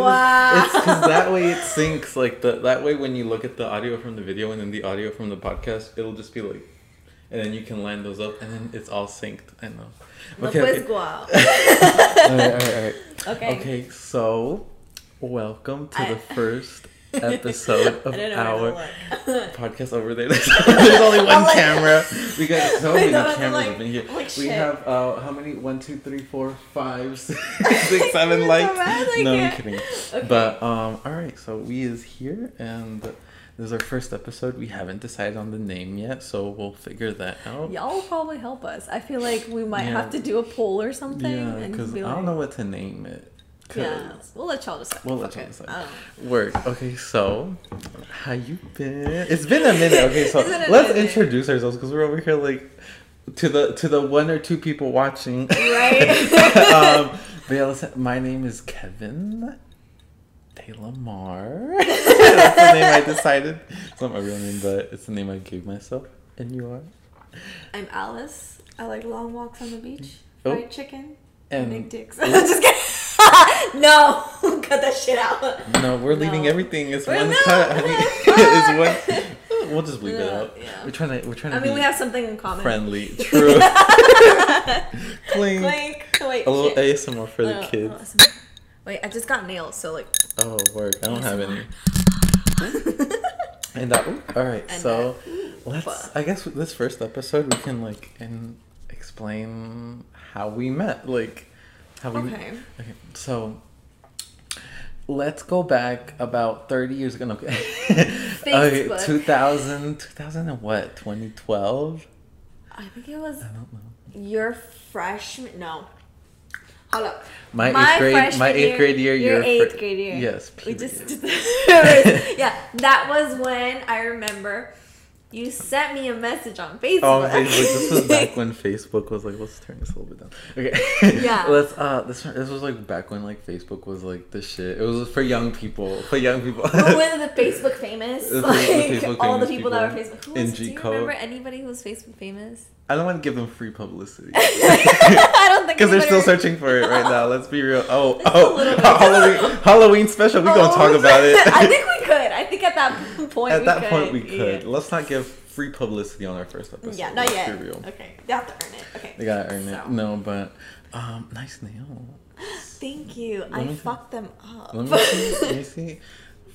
Wow. it's because that way it syncs. Like the that way when you look at the audio from the video and then the audio from the podcast, it'll just be like, and then you can line those up, and then it's all synced. I know. No Okay. okay. all right, all right, all right. Okay. Okay, so welcome to I- the first episode of our where to look. podcast over there. There's, only one like- camera. We got so many cameras like- up in here. Like, we shit. have uh, how many? One, two, three, four, five, six, six, seven so likes. bad, like no, I'm kidding. Okay. But um, all right. So we is here, and this is our first episode. We haven't decided on the name yet, so we'll figure that out. Y'all will probably help us. I feel like we might Yeah. have to do a poll or something. Yeah, because be I don't know what to name it. Yeah, we'll let y'all decide. We'll let Fuck y'all decide. Know. Word. Okay, so how you been? It's been a minute. Okay, so It's been a let's minute. introduce ourselves because we're over here like to the to the one or two people watching. Right? um, but yeah, listen. My name is Kevin DelaMarr. That's the name I decided. It's not my real name, but it's the name I gave myself. And you are. I'm Ales. I like long walks on the beach, Oh. fried chicken, And- big dicks. Just kidding. no, cut that shit out. No, we're leaving No. everything. It's We're one not. cut. I mean, it's one. We'll just leave it out. yeah. We're trying to. We're trying to I mean, we have something in common. friendly. True. Clink. Clink. Wait. A little shit. ASMR for the Uh, kids. uh, Wait, I just got nails, so like. Oh, work. I don't have any. And that. ooh, all right. And So that. let's. I guess with this first episode we can like and explain how we met. Like how we. Okay. Okay. So. Let's go back about 30 years ago. No, Okay. okay, 2000, 2000 and what? 2012? I think it was I don't know. your freshman. No. Hold up. My, eighth grade, my eighth grade year, Your your eighth fir- grade year. Yes, We just yeah. That was when I remember you sent me a message on Facebook. Oh, Facebook. This was back when Facebook was like, let's turn this a little bit down. Okay. Yeah. let's uh this this was like back when like Facebook was like the shit. It was for young people. For young people. Who were the Facebook famous? The Like Facebook all the famous people, that were Facebook. Who was, do you remember anybody who was Facebook famous? I don't want to give them free publicity. I don't think Because they're still searching for it right now. Let's be real. Oh, oh. Halloween, Halloween special. We're gonna Oh, talk about it. I think we could. I think that point. At that could. point, we could. Yeah. Let's not give free publicity on our first episode. Yeah, not yet. Real. Okay, they have to earn it. Okay. They gotta earn So. it. No, but um, nice nail. Thank you. Let I see. fucked them up. Let me see. Let me see.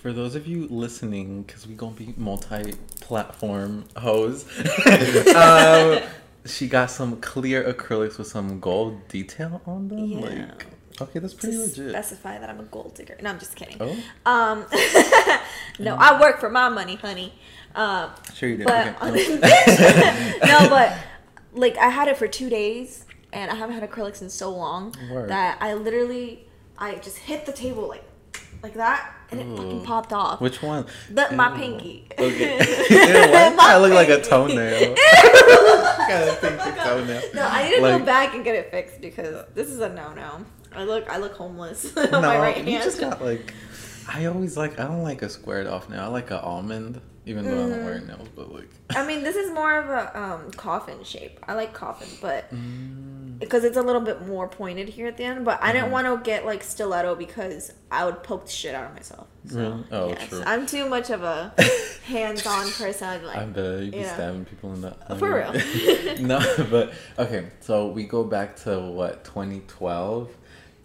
For those of you listening, because we gonna be multi-platform hoes, um, she got some clear acrylics with some gold detail on them. Yeah. Like, okay, that's pretty to legit. specify that I'm a gold digger. No, I'm just kidding. Oh, Um, no, I work for my money, honey. Um, sure you did. but Okay. no, but like I had it for two days, and I haven't had acrylics in so long Word. that I literally I just hit the table like like that, and it fucking popped off. Which one? The, my Ew. pinky. Okay. Ew, why My I look like a toenail. got a pinky toenail. No, I need to Like- go back and get it fixed because this is a no no. I look I look homeless on No, my right you hand. just got like. I always like. I don't like a squared off nail. I like a almond, even though I don't Mm. wear nails. But like. I mean, this is more of a um, coffin shape. I like coffin, but Mm. because it's a little bit more pointed here at the end. But I didn't Mhm. want to get like stiletto because I would poke the shit out of myself. So, Really? Oh, true. I'm too much of a hands-on person. Like, I bet you be yeah. stabbing people in the For real. no, but okay. So we go back to what 2012,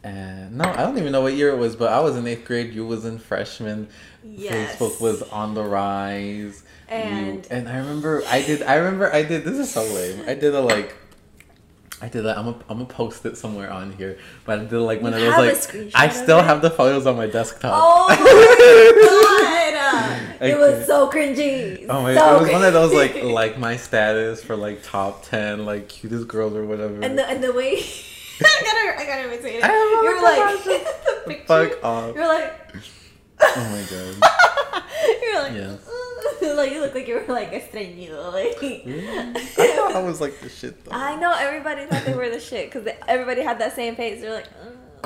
and no, I don't even know what year it was, but I was in eighth grade. You was in freshman. Yes. Facebook was on the rise. You- And- and I remember I did. I remember I did. This is so lame. I did a like. I did that. I'm gonna I'm gonna post it somewhere on here. But I did like one of those like. I still have the photos on my desktop. oh my god, it was so cringy. Oh my! so it was one of those like like my status for like top ten like cutest girls or whatever. and the and the way I gotta I gotta imitate it. You're like the picture. Fuck off! You're like. Oh my god! You're like, Yes. like you look like you were like estreñido. Like, I thought I was like the shit though. I know everybody thought they were the shit because everybody had that same face. They're like.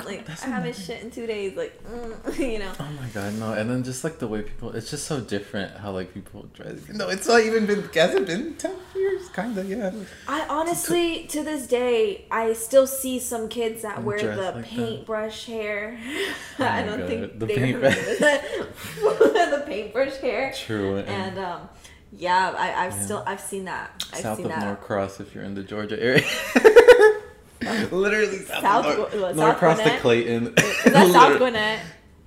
Like That's I haven't shit in two days. Like, mm, you know. Oh my god, no! And then just like the way people, it's just so different how like people dress. No, it's not even been. Hasn't been ten years, kind of. Yeah. I honestly, to this day, I still see some kids that wear the like that. paintbrush hair. Oh I don't God, think the they paintbrush. the paintbrush hair. True. And, And um, yeah, I, I've Yeah. still I've seen that. I've south seen of that. Norcross, if you're in the Georgia area. Literally south, South- of what, Nor- South Norcross to Gwinnett? Clayton. Is that South Gwinnett?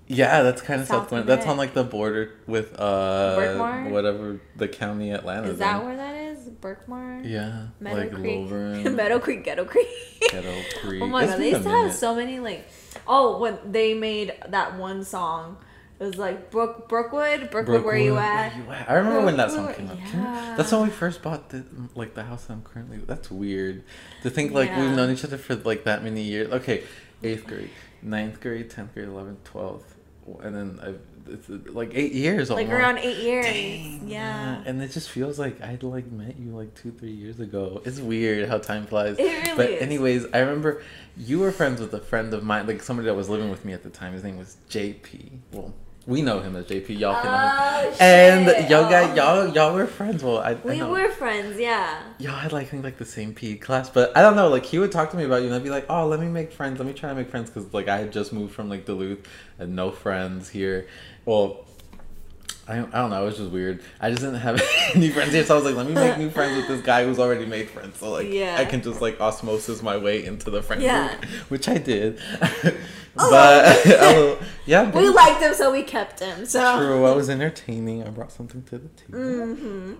Yeah, that's kind of South South Gwinnett. That's on like the border with uh Berkmar? whatever the county Atlanta. Is that where that is? Berkmar? Yeah, Meadow like Creek. Lilburn, Meadow Creek, Ghetto Creek. Ghetto Creek. Oh my It's god, they used to have so many like oh when they made that one song. It was like Brook Brookwood, Brookwood, where you at? Where you at? I remember when that song came out. Yeah. That's when we first bought the like the house I'm currently. That's weird. To think like we've known each other for like that many years. Okay, eighth grade, ninth grade, tenth grade, eleventh, twelfth, and then I've it's like eight years. Like almost. around eight years. Dang, yeah. And it just feels like I'd like met you like two, three years ago. It's weird how time flies. It really but is. anyways, I remember you were friends with a friend of mine, like somebody that was living with me at the time. His name was JP. Well, we know him as JP. Y'all can know him. Oh, And y'all guys, y'all y'all were friends. Well, I, I We know. were friends, yeah. Y'all had like I think like the same PE class, but I don't know. Like he would talk to me about you, and I'd be like, "Oh, let me make friends. Let me try to make friends," because like I had just moved from like Duluth, and no friends here. Well, I, I don't know. It was just weird. I just didn't have any friends here, so I was like, "Let me make new friends with this guy who's already made friends." So like, Yeah. I can just like osmosis my way into the friend Yeah. group, which I did. but oh, yeah, We liked him, so we kept him. So. true. I was entertaining. I brought something to the table. Mm-hmm.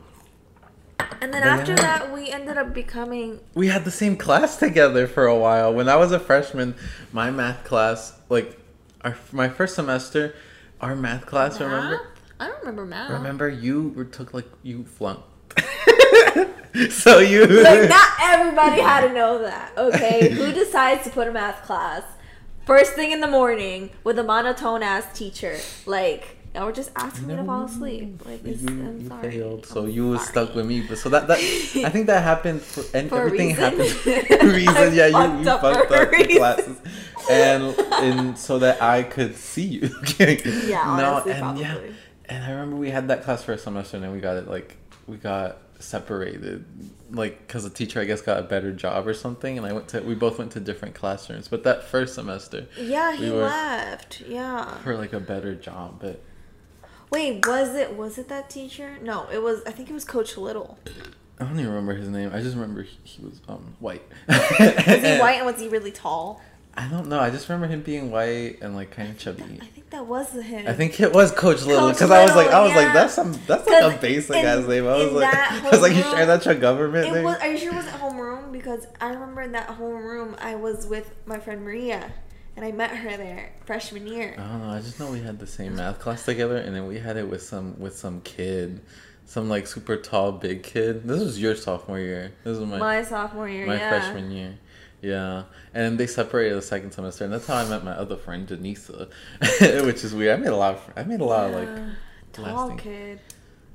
And then But after yeah. that, we ended up becoming. we had the same class together for a while. When I was a freshman, my math class, like our my first semester, our math class, remember? I don't remember math. Remember you were took like you flunked. so you Like, not everybody had to know that, okay? Who decides to put a math class first thing in the morning with a monotone ass teacher? Like, y'all were just asking me to fall asleep. Like, it's, you, I'm you sorry. failed, so I'm you were stuck with me. But so that that I think that happened for and For everything happened for reason. Yeah, you, fucked you up fucked up the classes, and and so that I could see you. Yeah, honestly, and probably. yeah, and I remember we had that class for a semester, and then we got it like we got separated, like because the teacher I guess got a better job or something, and I went to we both went to different classrooms. But that first semester Yeah, he We left. Yeah. for like a better job, but. Wait, was it was it that teacher? No, it was. I think it was Coach Little. I don't even remember his name. I just remember he, he was um white. Was he white and was he really tall? I don't know. I just remember him being white and like kind of chubby. I think that was him. I think it was Coach Little because I was like, I was Little, like, that's some, that's like a basic in- ass name. I was like, I was like, you sure that's your government It name? was. Are you sure it wasn't homeroom? Because I remember in that homeroom I was with my friend Maria, and I met her there freshman year. I don't know. I just know we had the same math class together, and then we had it with some with some kid, some like super tall big kid. This was your sophomore year. This was my my sophomore year, my yeah. freshman year. Yeah, and they separated the second semester, and that's how I met my other friend Janisa, which is weird. I made a lot of I made a lot of like Yeah. tall lasting- kid.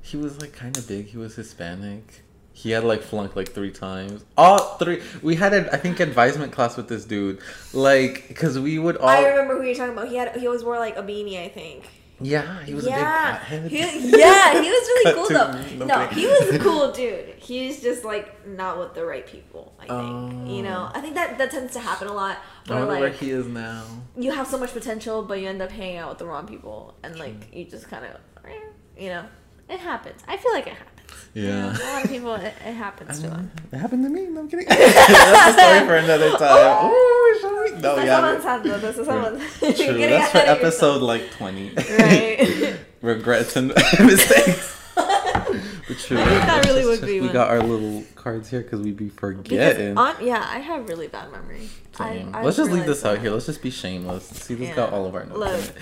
He was like kind of big. He was Hispanic. He had like flunked like three times. All three. We had an I think advisement class with this dude, like because we would all. I remember who you're talking about. He had he always wore like a beanie, I think. Yeah, he was yeah, a big he, yeah, he was really cool though. No, he was a cool dude. He's just like not with the right people. I think you know. Oh. I think that that tends to happen a lot. I Where where he is now. you have so much potential, but you end up hanging out with the wrong people, and like you just kind of, you know, it happens. I feel like it happens. Know, Yeah. a lot of people, it, it happens to them. It happened to me. No, I'm kidding. That's a story for another time. Oh. Ooh, shall we? No, That's yeah. someone's handle. This is someone's. True. That's for episode like twenty. Right. Regrets and mistakes. But true. I think that really would be We one. got our little cards here because we'd be Because forgetting. on, yeah, I have really bad memory. I, I Let's just leave this out here. Let's just be shameless. See, this Yeah. got all of our notes. Look,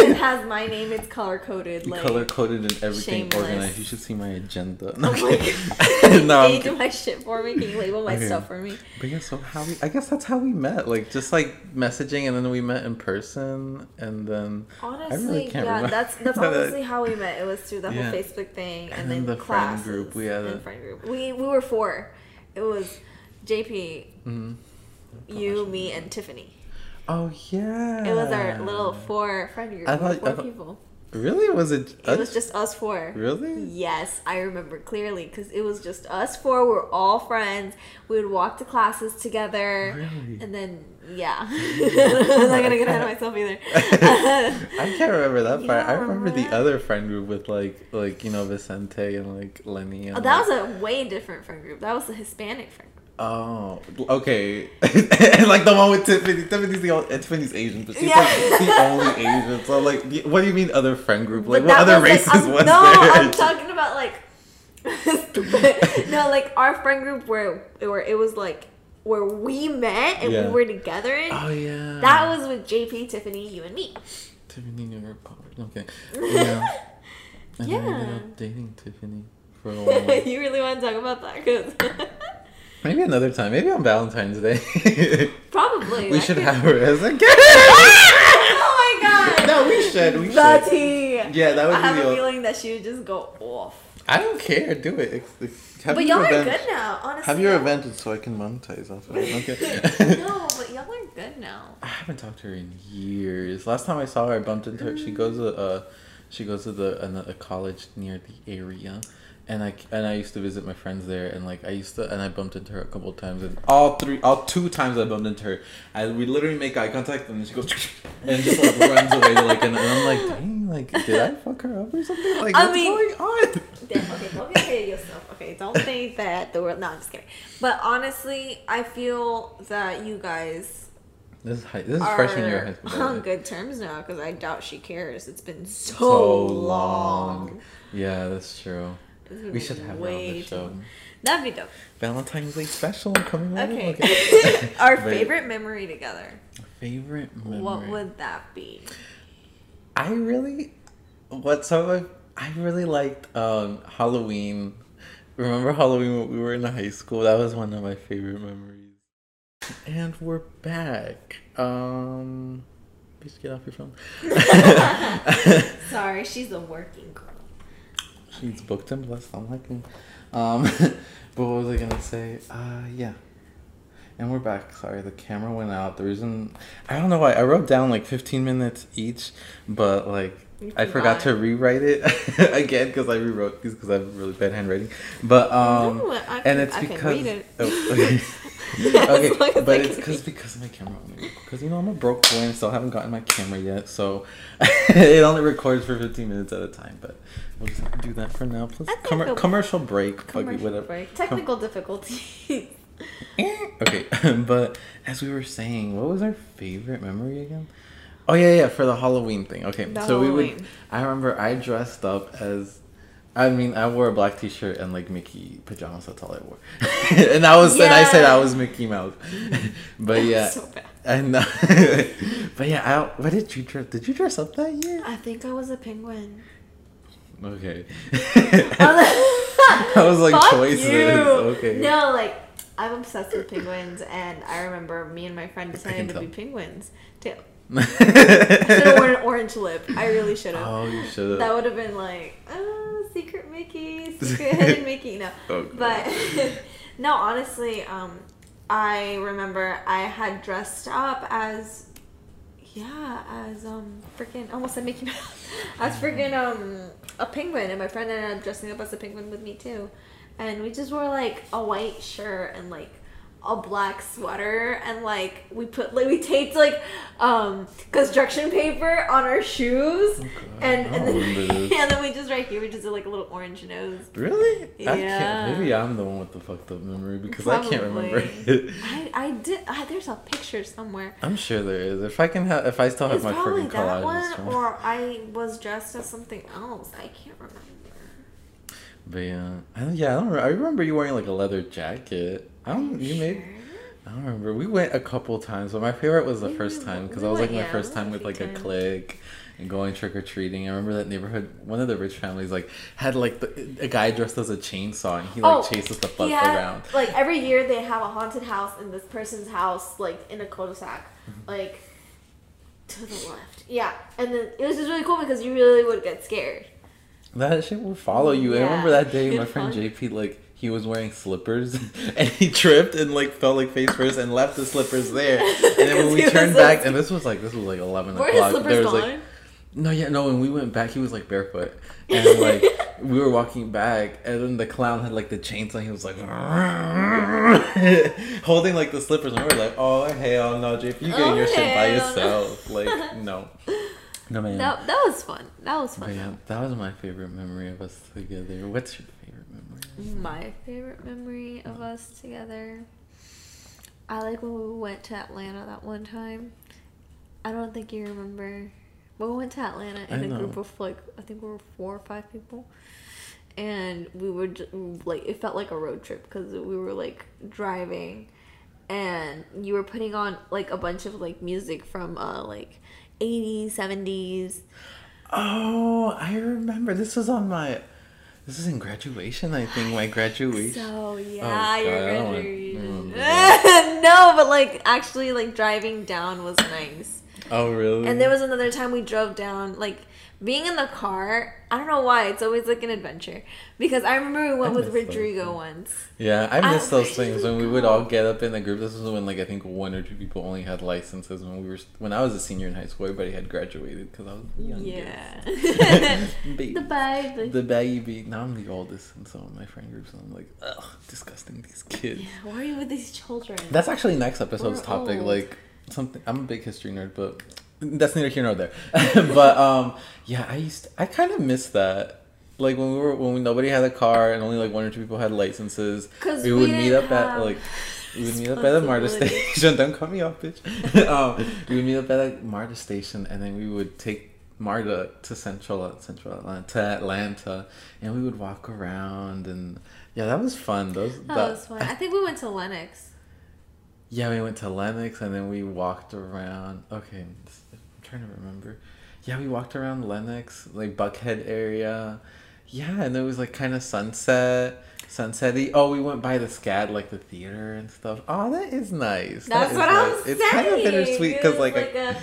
it has my name. It's color coded. Like color coded and everything shameless. organized. You should see my agenda. Oh No, my god! no, Can you do my shit for me? Can you label my Okay. stuff for me? But yeah, so how we? I guess that's how we met. Like just like messaging, and then we met in person, and then Honestly, can't yeah, remember. that's that's honestly how we met. It was through the Yeah. whole Facebook thing, and, And then the friend group, we had a- friend group. We we were four. It was JP, mhm. You, me, and Tiffany. Oh yeah. It was our little four friend group. I thought- four I thought- people. Really? Was it? It was just us four. Really? Yes, I remember clearly because it was just us four. We are all friends. We would walk to classes together. Really? And then, yeah. I'm not going to get ahead of myself either. I can't remember that part. I remember remember the other friend group with like like you know Vicente and like Lenny. And, Oh, that like- was a way different friend group. That was the Hispanic friend group. Oh, okay. and like the one with Tiffany. Tiffany's the only, eh, Tiffany's Asian, but she's Yeah. like the only Asian. So like, what do you mean other friend group? Like, But what other was, like, races I'm- was no, there? I'm talking about like stupid. no, like our friend group where where it was like where we met and Yeah. we were together. In, oh yeah. That was with JP, Tiffany, you, and me. Tiffany New York. Okay. Yeah. And I ended Yeah. dating Tiffany for a while. you really want to talk about that? 'Cause Maybe another time. Maybe on Valentine's Day. probably we I should could- have her as a guest. oh my god! no, we should. We should. Betty. Yeah, that would be. I have a the. feeling that she would just go off. I don't care. Do it. Have but y'all are event- good now, honestly. Have your event so I can monetize off of it. Okay. no, but y'all are good now. I haven't talked to her in years. Last time I saw her, I bumped into her. She goes to uh, she goes to the an- a college near the area, and I and I used to visit my friends there, and like I used to, and I bumped into her a couple of times, and all three, all two times I bumped into her, I we literally make eye contact, and she goes and just like runs away, like, and, and I'm like, dang, like, did I fuck her up or something? Like, I what's mean- going on? Damn, okay, don't ahead yourself. Okay, don't think that the world. No, I'm just kidding. But honestly, I feel that you guys This is high, this is freshman year high school. on good terms now because I doubt she cares. It's been so, So long. long. Yeah, that's true. We should have her on the show. That'd be dope. Valentine's Day special coming up. Okay. Our But- favorite memory together. Favorite memory. What would that be? I really what so I, I really liked um Halloween. Remember Halloween when we were in high school? That was one of my favorite memories. And we're back. Um please get off your phone. Sorry, she's a working girl. She's booked him, blessed. I'm liking. Um, but what was I gonna say? Uh, yeah. And we're back. Sorry, the camera went out. The reason I don't know why I wrote down like 15 minutes each, but like I forgot to rewrite it again because I rewrote these because I have really bad handwriting. But um, No, I and it's I can because it. oh, okay. Okay, but it's because because of my camera because you know I'm a broke boy and still haven't gotten my camera yet, so it only records for 15 minutes at a time. But we'll just do that for now. Plus, I think commer- it'll- commercial break, Commercial whatever. break. Technical difficulties. Eh, okay, but as we were saying, what was our favorite memory again? Oh yeah, yeah, for the Halloween thing. Okay, The so we would. I remember I dressed up as. I mean, I wore a black T-shirt and like Mickey pajamas. That's all I wore, and I was and I said I was Mickey Mouse. but yeah, so bad. I know. but yeah, I, what did you dress? Did you dress up that year? I think I was a penguin. Okay. I was like Fuck choices. you. Okay. No, like I'm obsessed with penguins, and I remember me and my friend decided to tell. be penguins. To- I should have worn an orange lip. I really should have. oh, you should have. That would have been like, oh, secret Mickey, secret hidden Mickey. No, Oh, but no, honestly, um, I remember I had dressed up as, yeah, as um, freaking almost a Mickey Mouse, as freaking um a penguin, and my friend ended up dressing up as a penguin with me too, and we just wore like a white shirt and like a black sweater and like we put like we taped like um construction paper on our shoes and and then and then we just right here we just did like a little orange nose Really? I Yeah. can't. Maybe I'm the one with the fucked up memory because I can't remember it. I, I did I, there's a picture somewhere I'm sure there is. If I can have, if I still have it's my probably freaking that collages. one from- or I was dressed as something else I can't remember But yeah, I yeah, I don't. Remember. I remember you wearing like a leather jacket. I don't. You made. Sure? I don't remember. We went a couple times, but my favorite was the We first time because we I was like went- my yeah, first time with like a clique and going trick or treating. I remember that neighborhood. One of the rich families like had like the, a guy dressed as a chainsaw and he like Oh, chases the fuck had, around. Like every year they have a haunted house in this person's house, like in a cul-de-sac, Mm-hmm. like to the left. Yeah, and then it was just really cool because you really would get scared. That shit will follow you. I remember that day, my friend fun. JP like he was wearing slippers and he tripped and like fell like face first and left the slippers there. And then when we turned so back, and this was like this was like eleven Were his o'clock. slippers There was gone? like no, yeah, no. When we went back, he was like barefoot, and like we were walking back, and then the clown had like the chainsaw. He was like holding like the slippers, and we were like, "Oh hell no, JP, you getting Oh, your shit by yourself." Like no, no man. That that was fun. That was But fun. yeah, that was my favorite memory of us together. What's your favorite memory? My favorite memory of us together. I like when we went to Atlanta that one time. I don't think you remember. When we went to Atlanta in I a know. group of like I think we were four or five people, and we were just, like it felt like a road trip because we were like driving, and you were putting on like a bunch of like music from uh like 80s 70s Oh, I remember. This was on my. This is in graduation. I think my graduation. So yeah, God, your graduation. mm, no, but like actually, like driving down was nice. oh really? And there was another time we drove down, like being in the car. I don't know why it's always like an adventure because I remember we went with Rodrigo things. once. Yeah, I I miss those things when we would all get up in a group. This was when like I think one or two people only had licenses when we were when I was a senior in high school. Everybody had graduated because I was the youngest. Yeah, Baby. the baby. The baby. Now I'm the oldest in some of my friend groups, and I'm like, ugh, disgusting these kids. yeah, why are you with these children? That's actually next episode's We're topic. old. Like something. I'm a big history nerd, but that's neither here nor there. but um, yeah, I used. I kind of miss that. Like when we were when we, nobody had a car and only like one or two people had licenses, we we would meet up at like. We would meet up at the MARTA station. Don't cut me off, bitch. um, we would meet up at a MARTA station, and then we would take MARTA to Central Central Atlanta, to Atlanta, and we would walk around, and yeah, that was fun. Those that was fun. I think we went to Lenox. Yeah, we went to Lenox and then we walked around. Okay, I'm trying to remember. Yeah, we walked around Lenox, like Buckhead area. Yeah, and it was like kind of sunset, sunsetty. Oh, we went by the SCAD, like the theater and stuff. Oh, that is nice. That That's what nice. I was It's kind of bittersweet because like, like a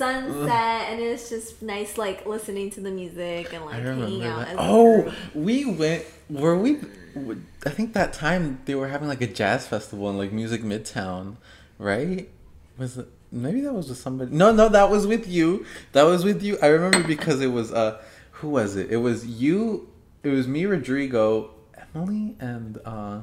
sunset, and it's just nice, like listening to the music and like hanging out. Oh, we went. Were we? I think that time they were having like a jazz festival in like Music Midtown, right? Was it? Maybe that was with somebody. No, no, that was with you. That was with you. I remember because it was uh, who was it? It was you. It was me, Rodrigo, Emily, and uh,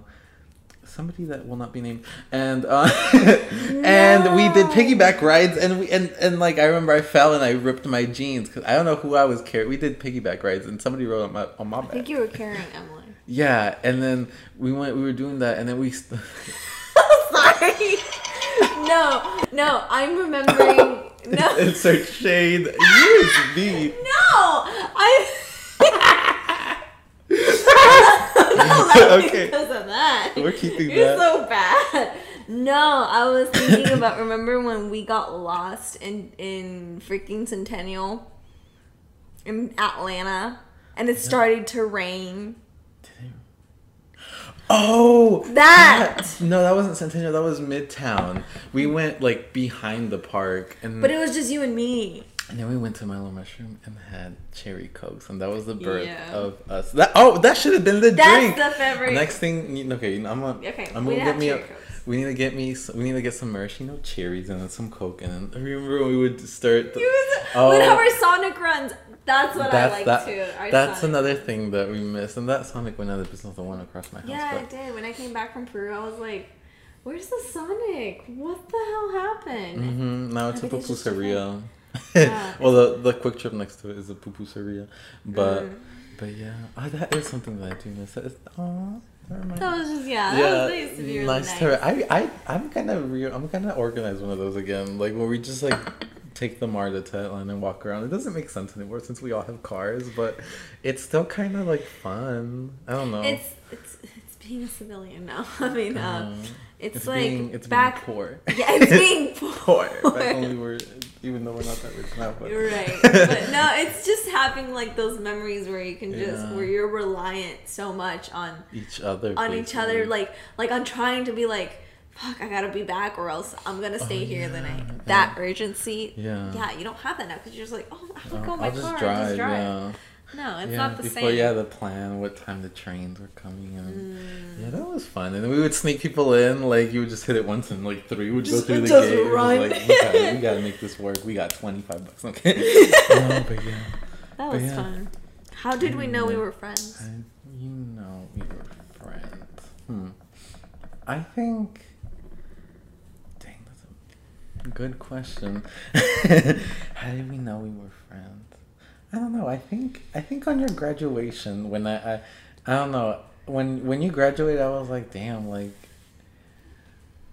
somebody that will not be named. And uh, and we did piggyback rides, and we and and like I remember I fell and I ripped my jeans because I don't know who I was carrying. We did piggyback rides, and somebody rode on my on my I think you were carrying Emily. Yeah, and then we went. We were doing that, and then we. St- Sorry. No, no, I'm remembering. No, Insert shade. You me. no, I. Okay. Because of that. We're keeping You're that. so bad. No, I was thinking about. Remember when we got lost in in freaking Centennial in Atlanta, and it started to rain. Oh, That. No, that wasn't Centennial. That was Midtown. We went like behind the park, and But it was just you and me. And then we went to My Little Mushroom and had cherry cokes, and that was the birth Yeah. of us. That oh, that should have been the That's drink. the favorite. Next thing, you- okay, I'm gonna, Okay, I'm gonna get me a, We need to get me. We need to get some maraschino cherries and then some coke. And then remember when we would start. The, was, Oh. We'd have our Sonic runs. That's what that's I like that. too. Our that's Sonic another thing that we missed, and that Sonic went out of business. The one across my house. Yeah, I but did. When I came back from Peru, I was like, "Where's the Sonic? What the hell happened?" Mm-hmm. Now it's a pupuseria. Yeah. well, the the QuikTrip next to it is a pupuseria, but Mm. but yeah, oh, that is something that I do miss. It's, aw, that That was just yeah. That was nice to be really nice nice. to. I I I'm kind of real. I'm kind of organize one of those again, like where we just like take the MARTA to Atlanta and walk around. It doesn't make sense anymore since we all have cars, but it's still kind of like fun. I don't know. It's it's being a civilian now. I mean, um, Um, it's, like being, it's back. being poor. Yeah, it's being poor. poor. Back when we were, even though we're not that rich now, but You're right. But no, it's just having like those memories where you can just where you're reliant so much on each other on each other basically. like like on trying to be like fuck, I gotta be back or else I'm gonna stay Oh, here the night. That urgency. Yeah. Yeah, you don't have that now because you're just like, oh, I'll Uh, go in my I'll car just drive. just drive. Yeah. No, it's yeah, not the before same. you had to plan what time the trains were coming in. Mm. Yeah, that was fun. And we would sneak people in. Like you would just hit it once, and like three would Just- go through the gate. Run. like we gotta, we gotta make this work. We got twenty five bucks. Okay. no, but yeah, that but was yeah. fun. How did we know we were friends? I, you know we were friends. Hmm. I think. Dang, that's a good question. How did we know we were friends? I don't know. I think I think on your graduation when I I, I don't know. When when you graduated I was like damn like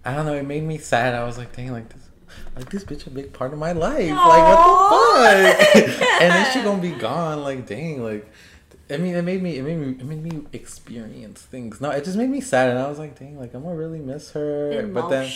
I don't know. It made me sad. I was like dang like this like this bitch a big part of my life. Like what the fuck? And then she gonna be gone. Like dang like I mean it made me it made me it made me experience things. No it just made me sad. And I was like dang like I'm gonna really miss her. But then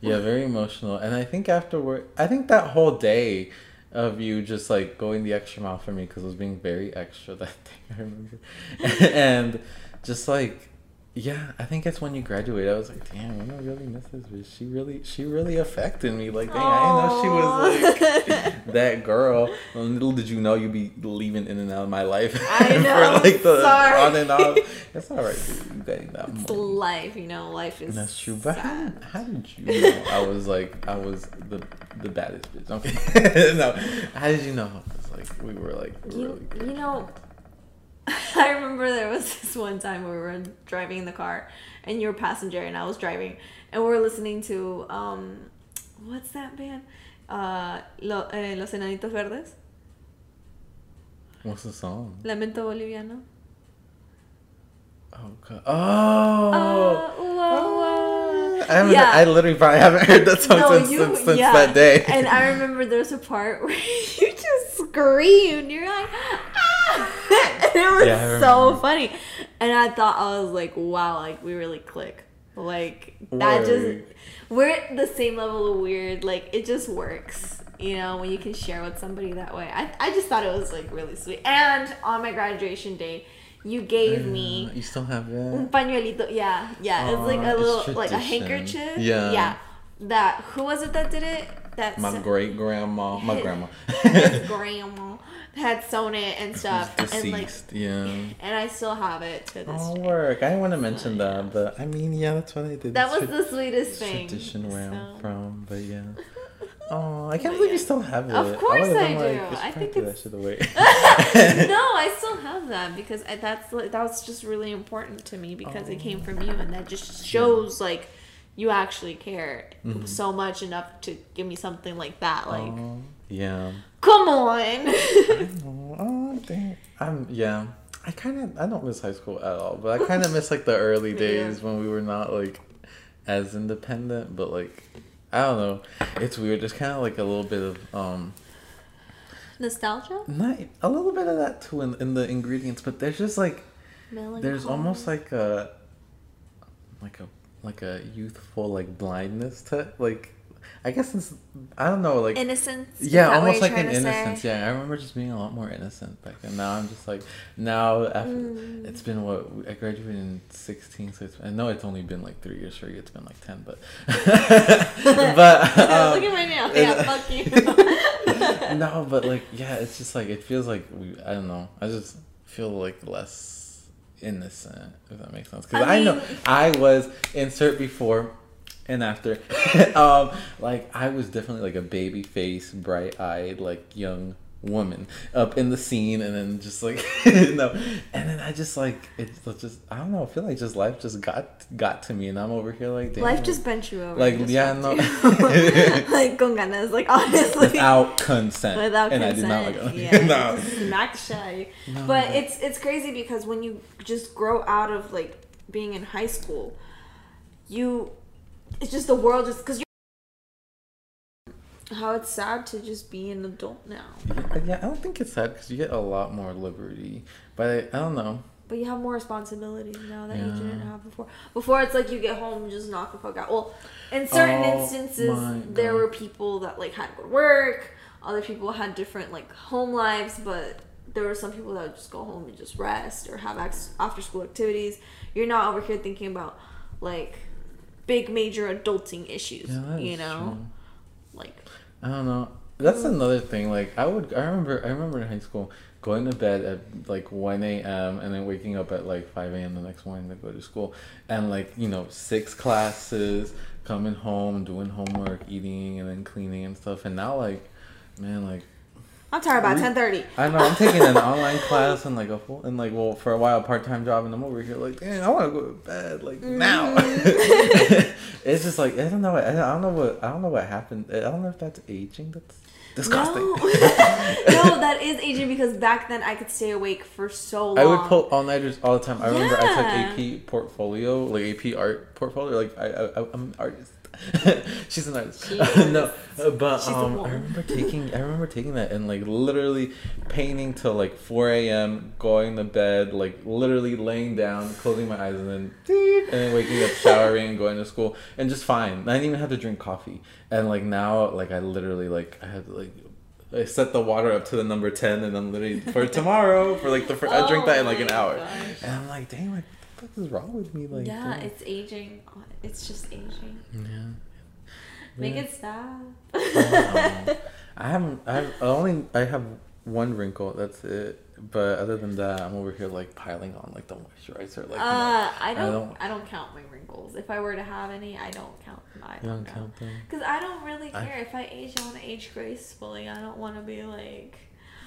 yeah, very emotional. And I think afterward, I think that whole day of you just like going the extra mile for me because I was being very extra that day. I remember, and just like, yeah, I think it's when you graduated. I was like, damn, I'm gonna really miss this bitch. She really, she really affected me. Like, dang, I didn't know she was like that girl. Little did you know you'd be leaving in and out of my life I know, for like the sorry. on and off. That's all right, dude. You getting that It's money. life, you know. Life is. That's true. But how, how did you know I was like I was the the baddest bitch? Okay. no. How did you know I was like we were like really You, good? you know, I remember there was this one time where we were driving in the car and you were passenger and I was driving and we were listening to um, what's that band? Uh, Lo, eh, Los Enanitos Verdes, What's the song? Lamento Boliviano. Oh god. Oh. Uh, whoa, whoa. I haven't. Yeah. I literally probably haven't heard that song No, since, you- since, since yeah. that day. And I remember there's a part where you just screamed. You're like, ah! it was Yeah, so funny. And I thought I was like, wow, like we really click. Like that just we're at the same level of weird. Like it just works. You know, when you can share with somebody that way. I, I just thought it was like really sweet. And on my graduation day, you gave me Uh, you still have one? un it. pañuelito. Yeah, yeah. it's like a little, like a handkerchief. Yeah. Yeah. That who was it that did it? That My great grandma, my grandma, his grandma had sewn it and stuff, and like, yeah. and I still have it to this. Oh, day. work. I didn't want to mention that, but I mean, yeah, that's what I did. That It's was tra- the sweetest thing. tradition where I'm from, but yeah. Oh, I can't But believe yeah. you still have it. Of course would've I do. should I think it's- that shit away. no, I still have that because I, that's that was just really important to me because it came from you, and that just shows like you actually care Mm-hmm. so much enough to give me something like that. Like, yeah. come on. Oh, oh. I'm yeah. I kind of I don't miss high school at all, but I kind of miss like the early Yeah. days when we were not like as independent, but like I don't know. It's weird. There's kind of like a little bit of um Nostalgia. not a little bit of that too in, in the ingredients, but there's just like Melancholy. there's almost like a like a like a youthful like blindness to like I guess it's I don't know like innocence. Yeah, almost like an to say? innocence. Yeah, I remember just being a lot more innocent back then. Now I'm just like now after Mm. it's been what I graduated in 16, so it's I know it's only been like three years for you. It's been like ten, but but um, Look at my nail. Yeah, fuck you. no, but like yeah, it's just like it feels like we. I don't know. I just feel like less innocent, if that makes sense. Because I I, know I was insert before and after. um, like I was definitely like a baby face, bright eyed, like young woman up in the scene and then just like no and then i just like it's just i don't know i feel like just life just got got to me and i'm over here like damn, Life just bent you over. Like, yeah, no. like con ganas, like honestly. without consent Without and consent. i did not like yeah, no. smack the shit out of you. No, but but- it's it's crazy because when you just grow out of like being in high school, you it's just the world just because you how it's sad to just be an adult now. Yeah, yeah, I don't think it's sad because you get a lot more liberty. But I, I don't know. But you have more responsibilities now that you didn't have before. Before it's like you get home and just knock the fuck out. Well, in certain Oh instances, there were people that like had to go to work. Other people had different like home lives, but there were some people that would just go home and just rest or have ex- after school activities. You're not over here thinking about like big major adulting issues. Yeah, you know, true. Like I don't know. That's Mm. another thing. Like I would, I remember, I remember in high school going to bed at like one a.m. and then waking up at like five a.m. the next morning to go to school, and like you know six classes, coming home, doing homework, eating, and then cleaning and stuff. And now like, man, like I'm tired by ten thirty. I know I'm taking an online class and like a full and like well for a while part time job and I'm over here like dang I want to go to bed like mm-hmm. now. it's just like I don't know I don't know what I don't know what happened I don't know if that's aging that's disgusting. No. no, that is aging because back then I could stay awake for so long. I would pull all nighters all the time. I remember I took AP portfolio like AP art portfolio like I, I I'm an artist. She's an artist. She no, but um, I remember taking I remember taking that and like literally painting till like 4 a.m. going to bed like literally laying down closing my eyes and then and then waking up showering going to school and just fine. I didn't even have to drink coffee and like now like I literally like I had like. I set the water up to the number ten, and I'm literally for tomorrow for like the fir- I drink Oh that in like an hour, gosh. and I'm like, dang, like fuck is wrong with me? Like, yeah, damn. it's aging. It's just aging. yeah. Make Yeah. it stop. Um, I haven't. I have only. I have one wrinkle. That's it. But other than that, I'm over here like piling on like the moisturizer. Like, uh, I I don't, I don't- I don't. count my wrinkles. If I were to have any, I don't count them. I don't, don't count them. Because I don't really I- care. if I age, I want to age gracefully. I don't want to be like,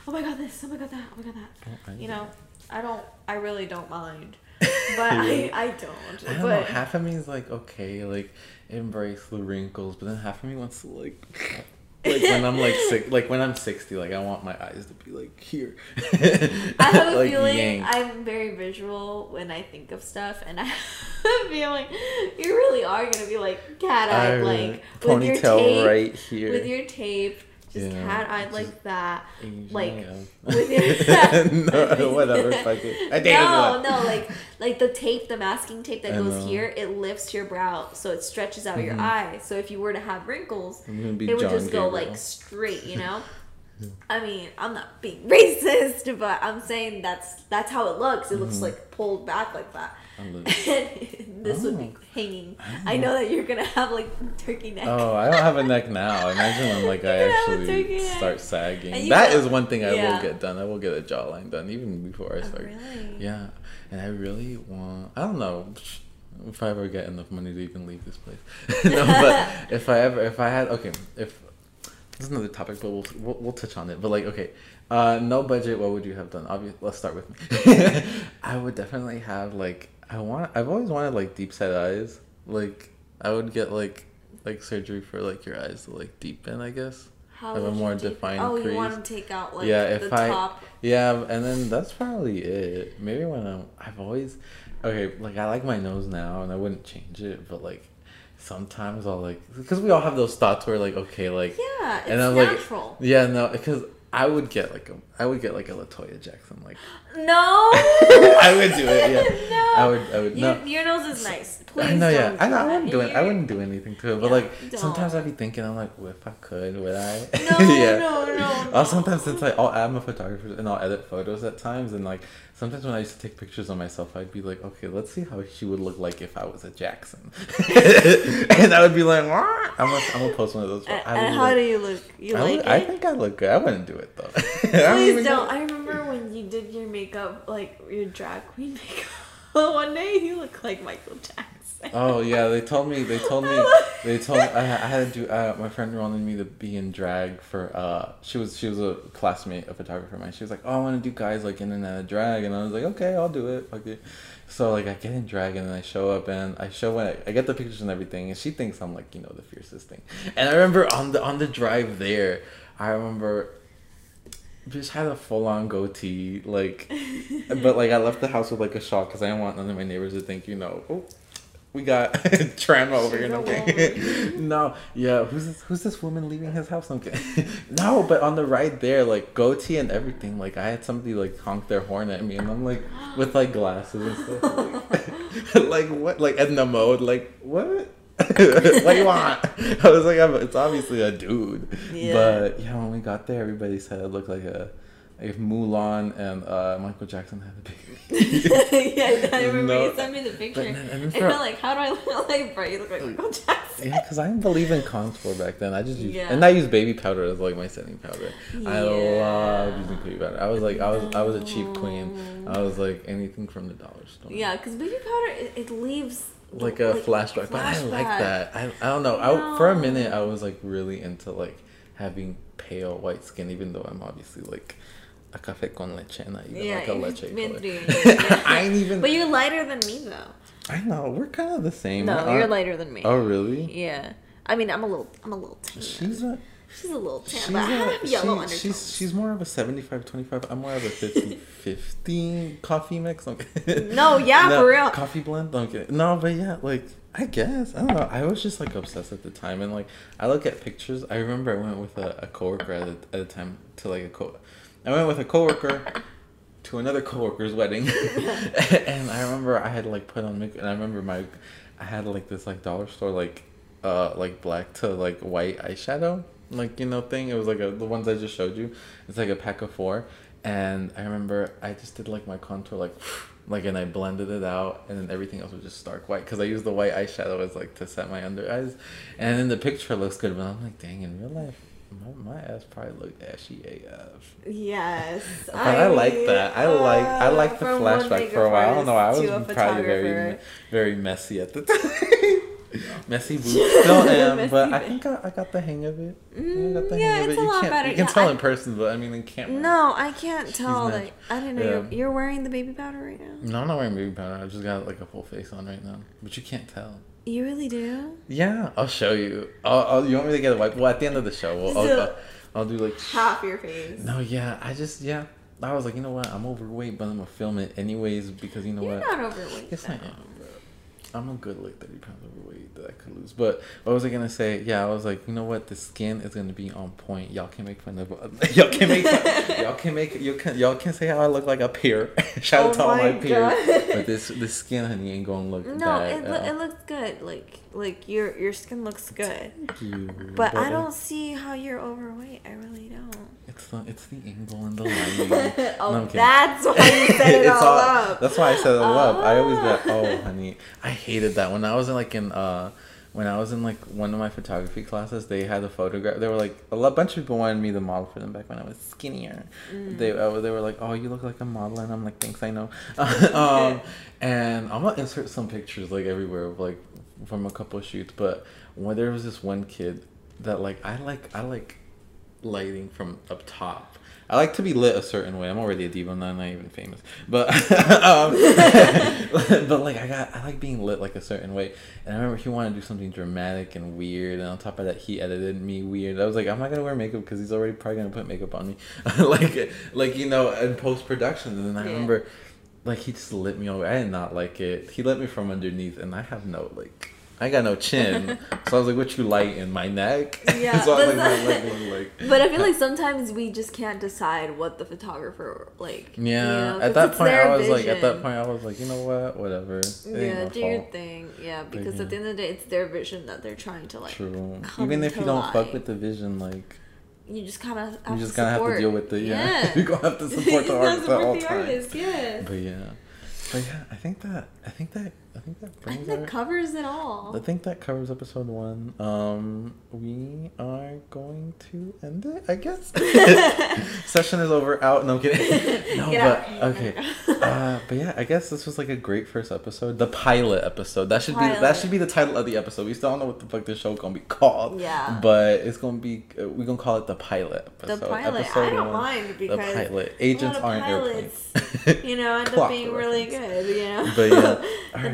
oh my god, this. Oh my god, that. Oh my god, that. Oh, You know, I don't. I really don't mind. But I, I don't. I don't but know. Half of me is like okay, like embrace the wrinkles, but then half of me wants to like. Like when I'm like sick, like when I'm sixty, like I want my eyes to be like here. I have a Like, feeling yanked. I'm very visual when I think of stuff, and I have a feeling you really are gonna be like cat eyed, like with your ponytail tape, right here. with your tape, just Yeah, cat eyed like that. Asian, like, yeah. with your- no, whatever, fuck it. I dated no, no, like like the tape, the masking tape that I goes know. here, it lifts your brow, so it stretches out your Mhm. eye. So if you were to have wrinkles, I'm gonna be it would John just go like straight, you know. I mean, I'm not being racist, but I'm saying that's that's how it looks. It looks Mhm. like pulled back like that. I'm And li- this would be Oh. hanging. I I know that you're gonna have like turkey neck. Oh, I don't have a neck now. Imagine when like I You have a turkey actually start sagging. That is one thing I yeah. will get done. I will get a jawline done even before I start. Oh, start. really? Yeah, and I really want. I don't know if I ever get enough money to even leave this place. no, but if I ever, if I had, okay, if this is another topic, but we'll we'll, we'll touch on it. But like, okay, uh, no budget. What would you have done? Obviously, let's start with me. I would definitely have like I want. I've always wanted like deep set eyes. Like I would get like like surgery for like your eyes to like deepen. I guess. How Have a more defined Oh, you want to take out like Yeah, if the I- top. Yeah, and then that's probably it. Maybe when I'm, I've always, okay, like I like my nose now, and I wouldn't change it, but like sometimes I'll like, because we all have those thoughts where like, okay, like, Yeah, it's and I'm like, natural. yeah, no, because I would get like a, I would get like a La Toya Jackson, like, No. I would do it, yeah. no. I would, I would, Your, no. your nose is nice. Please I know, yeah. I, know, I wouldn't do it. I wouldn't do anything to it. But Yeah, like don't. sometimes I'd be thinking, I'm like, well, if I could, would I? No, no, no, Or sometimes since I, I'll, I'm a photographer and I'll edit photos at times, and like sometimes when I used to take pictures of myself, I'd be like, okay, let's see how she would look like if I was a Jackson, and I would be like, what? I'm gonna, I'm gonna post one of those. And, how look- do you look? You I, like would- it? I think I look good. I wouldn't do it though. I Please even don't. I remember when you did your makeup, like your drag queen makeup. One day you look like Michael Jackson. Oh yeah, they told me. They told me. They told. I, I had to do. Uh, my friend wanted me to be in drag for. Uh, she was she was a classmate, a photographer of mine. She was like, "Oh, I want to do guys like in and out of drag," and I was like, "Okay, I'll do it." Okay. So like I get in drag and then I show up and I show when I, I get the pictures and everything and she thinks I'm like you know the fiercest thing. And I remember on the on the drive there, I remember just had a full on goatee, like, but like I left the house with like a shock because I didn't want none of my neighbors to think, you know, oh, we got Trama over here. No, I'm She's a kidding. no, yeah, who's this? Who's this woman leaving his house? I'm no, but on the right there, like goatee and everything, like I had somebody like honk their horn at me, and I'm like with like glasses and stuff, like, like what, like Edna mode, like what? what do you want? I was like, I'm, it's obviously a dude. Yeah. But yeah, when we got there, everybody said I looked like a if Mulan and uh, Michael Jackson had a baby. yeah, I remember No. you sent me the picture. then- and and for- you're like, how do I look like, bro? You look like Michael Jackson. Yeah, because I didn't believe in contour back then. I just used, Yeah. and I used baby powder as like my setting powder. I love using baby powder. I was like, I was, I was a cheap queen. I was like anything from the dollar store. Yeah, because baby powder, it, it leaves like a flashback, but I like that. I, I don't know. I, for a minute, I was like really into like having pale white skin, even though I'm obviously like a café con leche, not even Yeah, like a leche. been through it. I ain't even. But you're lighter than me, though. I know we're kind of the same. No, you're lighter than me. Oh really? Yeah. I mean, I'm a little, I'm a little tan. She's a. She's a little tan, She's, but I a, have yellow she- undertones. she's she's more of a 75 25 i'm more of a 50 50 coffee mix Okay. No, yeah, for real. coffee blend okay no but yeah like i guess i don't know i was just like obsessed at the time and like i look at pictures i remember i went with a, a coworker at, a, at a time to like a co i went with a coworker to another coworker's wedding. And i remember i had like put on makeup and i remember my i had like this like dollar store like uh like black to like white eyeshadow like you know thing. It was like a, the ones i just showed you. It's like a pack of four. And i remember i just did like my contour like like and i blended it out and then everything else was just stark white because i used the white eyeshadow as like to set my under eyes. And then the picture looks good but i'm like dang in real life my, my ass probably looked ashy AF. Yes. But I, like that. I like I like the flashback for a while. I don't know. I was makeup artist to a probably very very messy at the time. messy boots still am, but I think I, I got the hang of it. I Mm, got the yeah, hang of it's it. a You lot can't better. you can Yeah, tell I- in person, but I mean in camera. No, I can't tell. not- Like, I don't know yeah. you're, you're wearing the baby powder right now. No, I'm not wearing baby powder. I just got like a full face on right now, but you can't tell. You really do? Yeah, I'll show you. I'll, I'll, you want me to get a wipe? Well, at the end of the show, we'll, I'll, I'll, I'll do like Half your face. No, yeah, I just yeah. I was like, you know what? I'm overweight, but I'm gonna film it anyways because you know You're what? not overweight. Yes, I am. I'm a good like 30 pounds overweight that I could lose. But what was I gonna say? Yeah, I was like, you know what? The skin is gonna be on point. Y'all can make fun of. y'all can make. Fun, y'all can make. You can. Y'all can say how I look like a peer. Shout out Oh to all my my peers. But this this skin, honey, ain't gonna look No, bad. it, lo- it looks good. Like like your your skin looks good. Thank you. But I uh, don't see how you're overweight. I really don't. It's the it's the angle and the lighting. oh, No, that's why you set it It's all, up. That's why I set it all up. I always got Ah. oh honey. I hated that when I was in like in uh when I was in like one of my photography classes, they had a photograph. They were like a lot, bunch of people wanted me to model for them back when I was skinnier. Mm. They uh, they were like, "Oh, you look like a model," and I'm like, "Thanks, I know." um, and I'm gonna insert some pictures like everywhere of like from a couple of shoots. But when there was this one kid that like I like I like lighting from up top. I like to be lit a certain way. I'm already a diva. I'm not, even famous, but um, but like I got I like being lit like a certain way. And I remember he wanted to do something dramatic and weird. And on top of that, he edited me weird. I was like, I'm not gonna wear makeup because he's already probably gonna put makeup on me, like like you know in post production. And then I Yeah. remember like he just lit me over. I did not like it. He lit me from underneath, and I have no like. I got no chin, so I was like, "What you light in my neck?" Yeah, so I was like, the- my leg was like. But I feel like sometimes we just can't decide what the photographer like. Yeah, you know, at that point, I was like, at that point, I was like, you know what, whatever. It Yeah, do your thing. Yeah, because yeah. at the end of the day, it's their vision that they're trying to like. True. Even if you don't fuck with the vision, like You just kind of have you just to gonna have to deal with it. yeah. Yeah, You're gonna have to support the artist at all the times. yes. But yeah, but yeah, I think that I think that I think that brings I think that our- covers it all. I think that covers episode one. Um, we are going to end it, I guess. Session is over. Out. No I'm kidding. No, Get but out. okay. Uh, but yeah, I guess this was like a great first episode. The pilot episode. That should be that should be the title of the episode. We still don't know what the fuck this show gonna be called. Yeah. But it's gonna be. Uh, we're gonna call it the pilot episode. The episode. pilot. I don't one. mind The because pilot. a Agents aren't pilots, airplanes. you know, end up being really good. You know, But yeah.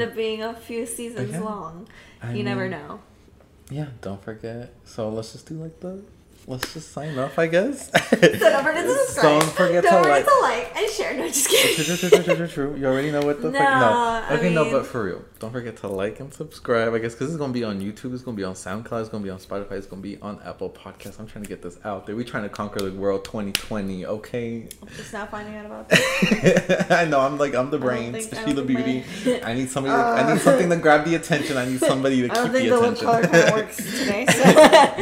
Up being a few seasons yeah, long. I you never know. Yeah, don't forget. So let's just do like the. Let's just sign off, I guess. So don't forget to subscribe. Don't forget Don't to forget like. to like and share. No, just kidding. true, true, true, true, true. You already know what the fuck. No, No. I Okay, no, but for real, don't forget to like and subscribe. I guess because it's gonna be on YouTube, it's gonna be on SoundCloud, it's gonna be on Spotify, it's gonna be on Apple Podcasts. I'm trying to get this out there. We're trying to conquer the world 2020. Okay. Just now finding out about that. I know. I'm like I'm the I brains, think- I she the beauty. my- I need somebody. To, I need something to grab the attention. I need somebody to I don't keep think the the lip attention. color kind of works today. So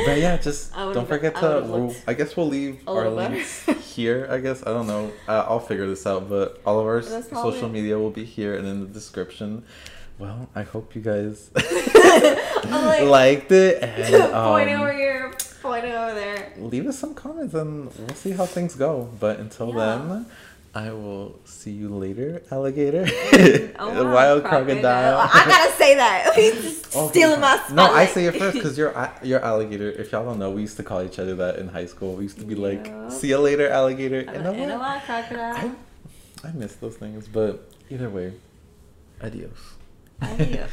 But yeah, just don't forget to. We'll, I guess we'll leave our links here. I guess I don't know. Uh, I'll figure this out. But all of our That's social media will be here and in the description. Well, I hope you guys like, liked it and pointing um, over here, pointing over there. leave us some comments and we'll see how things go. But until Yeah. then, I will see you later, alligator. Oh, wow, Wild crocodile. I gotta say that. He's Okay, stealing my fine. No, I say it first because you're a- you're alligator. If y'all don't know, we used to call each other that in high school. We used to be like, "See you later, alligator." I'm And a- I'm and a wild crocodile. I, I miss those things, but either way, adios. Adios.